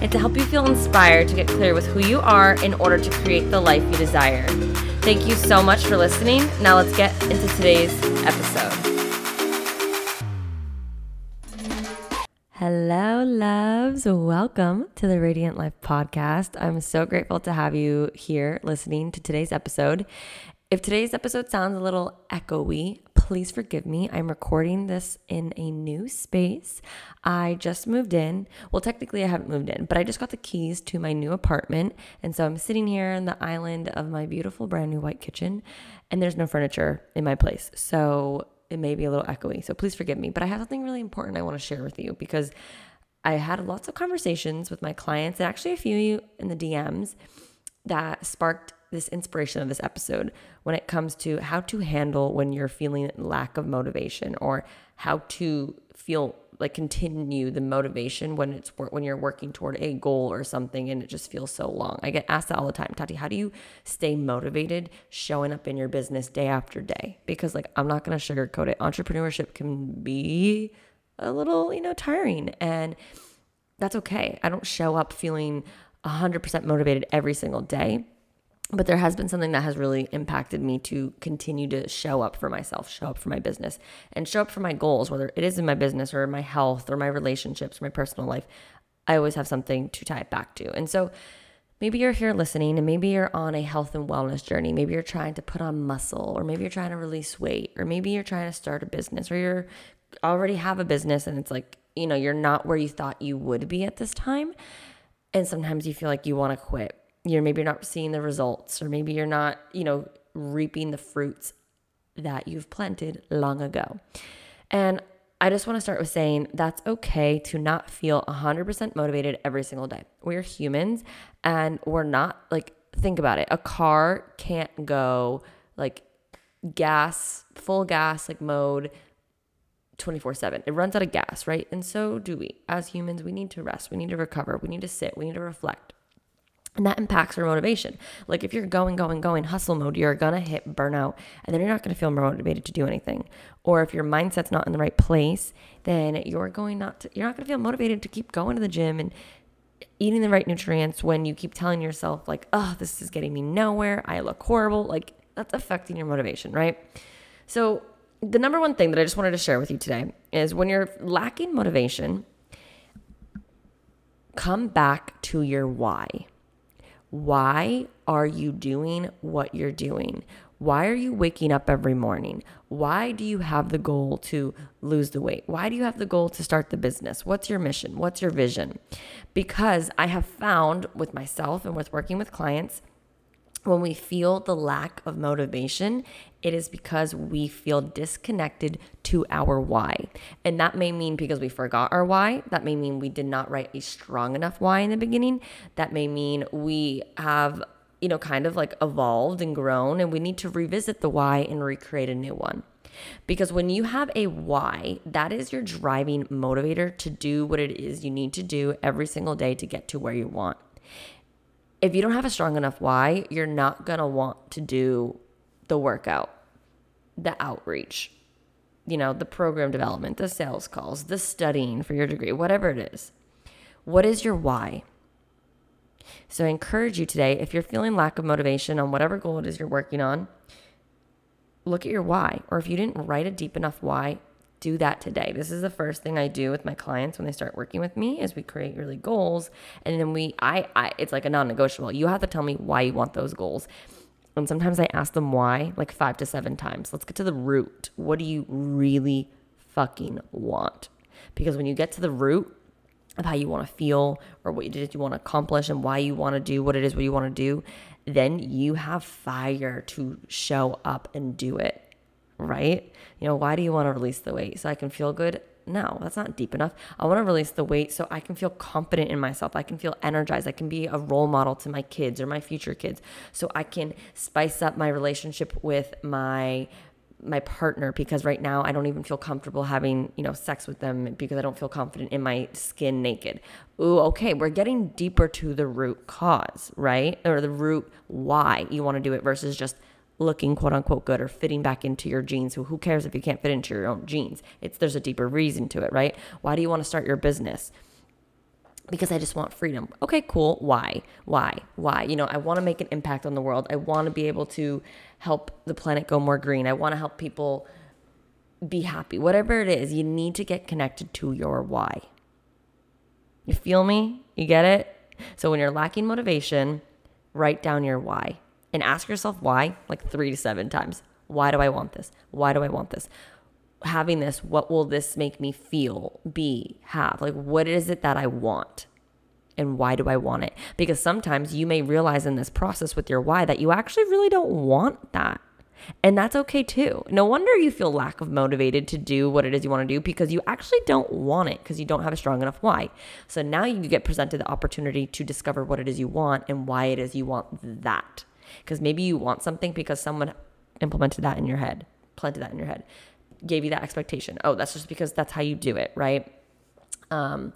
and to help you feel inspired to get clear with who you are in order to create the life you desire. Thank you so much for listening. Now let's get into today's episode. Hello, loves. Welcome to the Radiant Life podcast. I'm so grateful to have you here listening to today's episode. If today's episode sounds a little echoey, please forgive me. I'm recording this in a new space. I just moved in. Well, technically, I haven't moved in, but I just got the keys to my new apartment. And so I'm sitting here in the island of my beautiful brand new white kitchen, and there's no furniture in my place. So it may be a little echoey. So please forgive me. But I have something really important I want to share with you because I had lots of conversations with my clients and actually a few in the DMs that sparked this inspiration of this episode when it comes to how to handle when you're feeling lack of motivation or how to feel like continue the motivation when it's when you're working toward a goal or something and it just feels so long. I get asked that all the time. Tati, how do you stay motivated showing up in your business day after day? Because like I'm not going to sugarcoat it. Entrepreneurship can be a little, you know, tiring and that's okay. I don't show up feeling 100% motivated every single day but there has been something that has really impacted me to continue to show up for myself, show up for my business, and show up for my goals, whether it is in my business or my health or my relationships or my personal life. I always have something to tie it back to. And so maybe you're here listening and maybe you're on a health and wellness journey. Maybe you're trying to put on muscle or maybe you're trying to release weight or maybe you're trying to start a business or you're already have a business and it's like, you know, you're not where you thought you would be at this time. And sometimes you feel like you want to quit you're maybe you're not seeing the results or maybe you're not, you know, reaping the fruits that you've planted long ago. And I just want to start with saying that's okay to not feel 100% motivated every single day. We're humans and we're not like, think about it. A car can't go like gas, full gas, like mode 24 7. It runs out of gas, right? And so do we. As humans, we need to rest, we need to recover, we need to sit, we need to reflect. And that impacts our motivation. Like if you're going, going, going hustle mode, you're gonna hit burnout and then you're not gonna feel motivated to do anything. Or if your mindset's not in the right place, then you're going not to, you're not gonna feel motivated to keep going to the gym and eating the right nutrients when you keep telling yourself like, oh, this is getting me nowhere. I look horrible. Like that's affecting your motivation, right? So the number one thing that I just wanted to share with you today is when you're lacking motivation, come back to your why why are you doing what you're doing? Why are you waking up every morning? Why do you have the goal to lose the weight? Why do you have the goal to start the business? What's your mission? What's your vision? Because I have found with myself and with working with clients when we feel the lack of motivation, it is because we feel disconnected to our why. And that may mean because we forgot our why. That may mean we did not write a strong enough why in the beginning. That may mean we have, you know, kind of like evolved and grown and we need to revisit the why and recreate a new one. Because when you have a why, that is your driving motivator to do what it is you need to do every single day to get to where you want if you don't have a strong enough why, you're not going to want to do the workout, the outreach, you know, the program development, the sales calls, the studying for your degree, whatever it is. What is your why? So I encourage you today, if you're feeling lack of motivation on whatever goal it is you're working on, look at your why. Or if you didn't write a deep enough why, do that today. This is the first thing I do with my clients when they start working with me is we create really goals and then we I, I it's like a non-negotiable. You have to tell me why you want those goals. And sometimes I ask them why like 5 to 7 times. Let's get to the root. What do you really fucking want? Because when you get to the root of how you want to feel or what you is you want to accomplish and why you want to do what it is what you want to do, then you have fire to show up and do it right? You know, why do you want to release the weight? So I can feel good? No, that's not deep enough. I want to release the weight so I can feel confident in myself. I can feel energized. I can be a role model to my kids or my future kids. So I can spice up my relationship with my my partner because right now I don't even feel comfortable having, you know, sex with them because I don't feel confident in my skin naked. Ooh, okay, we're getting deeper to the root cause, right? Or the root why you want to do it versus just looking quote unquote good or fitting back into your jeans. Who who cares if you can't fit into your own jeans? It's there's a deeper reason to it, right? Why do you want to start your business? because I just want freedom. Okay, cool. Why? Why? Why? You know, I want to make an impact on the world. I want to be able to help the planet go more green. I want to help people be happy. Whatever it is, you need to get connected to your why. You feel me? You get it? So when you're lacking motivation, write down your why and ask yourself why like 3 to 7 times. Why do I want this? Why do I want this? having this, what will this make me feel, be, have? Like, what is it that I want? And why do I want it? Because sometimes you may realize in this process with your why that you actually really don't want that. And that's okay too. No wonder you feel lack of motivated to do what it is you want to do because you actually don't want it because you don't have a strong enough why. So now you get presented the opportunity to discover what it is you want and why it is you want that. Because maybe you want something because someone implemented that in your head, planted that in your head gave you that expectation. Oh, that's just because that's how you do it, right? Um,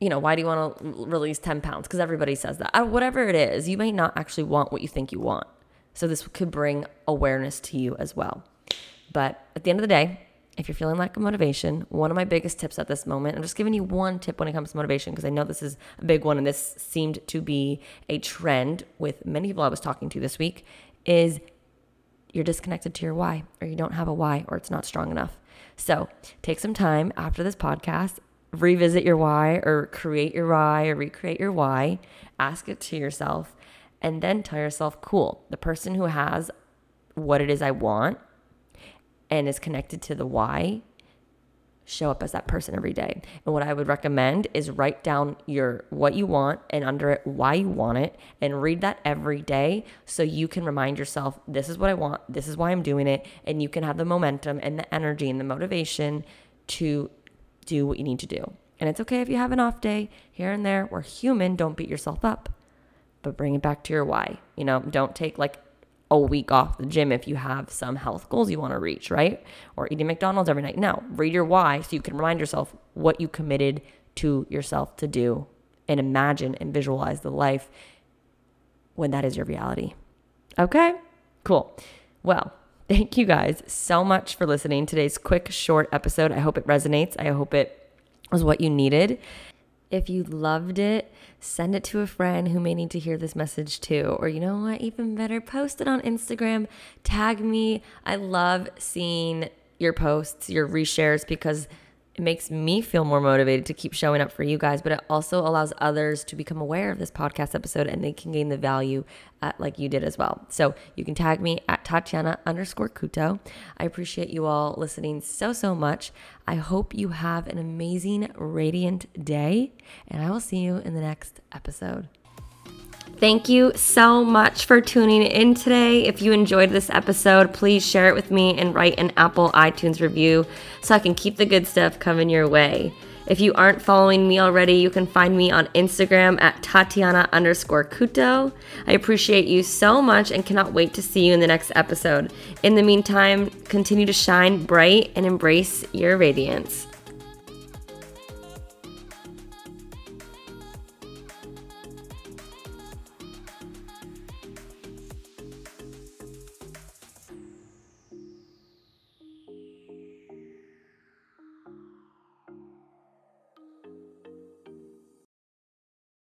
you know, why do you want to release 10 pounds? Because everybody says that. Whatever it is, you may not actually want what you think you want. So this could bring awareness to you as well. But at the end of the day, if you're feeling lack of motivation, one of my biggest tips at this moment, I'm just giving you one tip when it comes to motivation because I know this is a big one and this seemed to be a trend with many people I was talking to this week, is you're disconnected to your why, or you don't have a why, or it's not strong enough. So take some time after this podcast, revisit your why, or create your why, or recreate your why, ask it to yourself, and then tell yourself, cool, the person who has what it is I want and is connected to the why show up as that person every day. And what I would recommend is write down your what you want and under it why you want it and read that every day so you can remind yourself this is what I want, this is why I'm doing it and you can have the momentum and the energy and the motivation to do what you need to do. And it's okay if you have an off day here and there. We're human, don't beat yourself up. But bring it back to your why. You know, don't take like a week off the gym if you have some health goals you want to reach, right? Or eating McDonald's every night. No, read your why so you can remind yourself what you committed to yourself to do and imagine and visualize the life when that is your reality. Okay, cool. Well, thank you guys so much for listening today's quick, short episode. I hope it resonates. I hope it was what you needed. If you loved it, send it to a friend who may need to hear this message too. Or you know what, even better, post it on Instagram, tag me. I love seeing your posts, your reshares, because it makes me feel more motivated to keep showing up for you guys, but it also allows others to become aware of this podcast episode and they can gain the value at, like you did as well. So you can tag me at Tatiana underscore Couto. I appreciate you all listening so, so much. I hope you have an amazing, radiant day, and I will see you in the next episode. Thank you so much for tuning in today. If you enjoyed this episode, please share it with me and write an Apple iTunes review so I can keep the good stuff coming your way. If you aren't following me already, you can find me on Instagram at Tatiana underscore Couto. I appreciate you so much and cannot wait to see you in the next episode. In the meantime, continue to shine bright and embrace your radiance.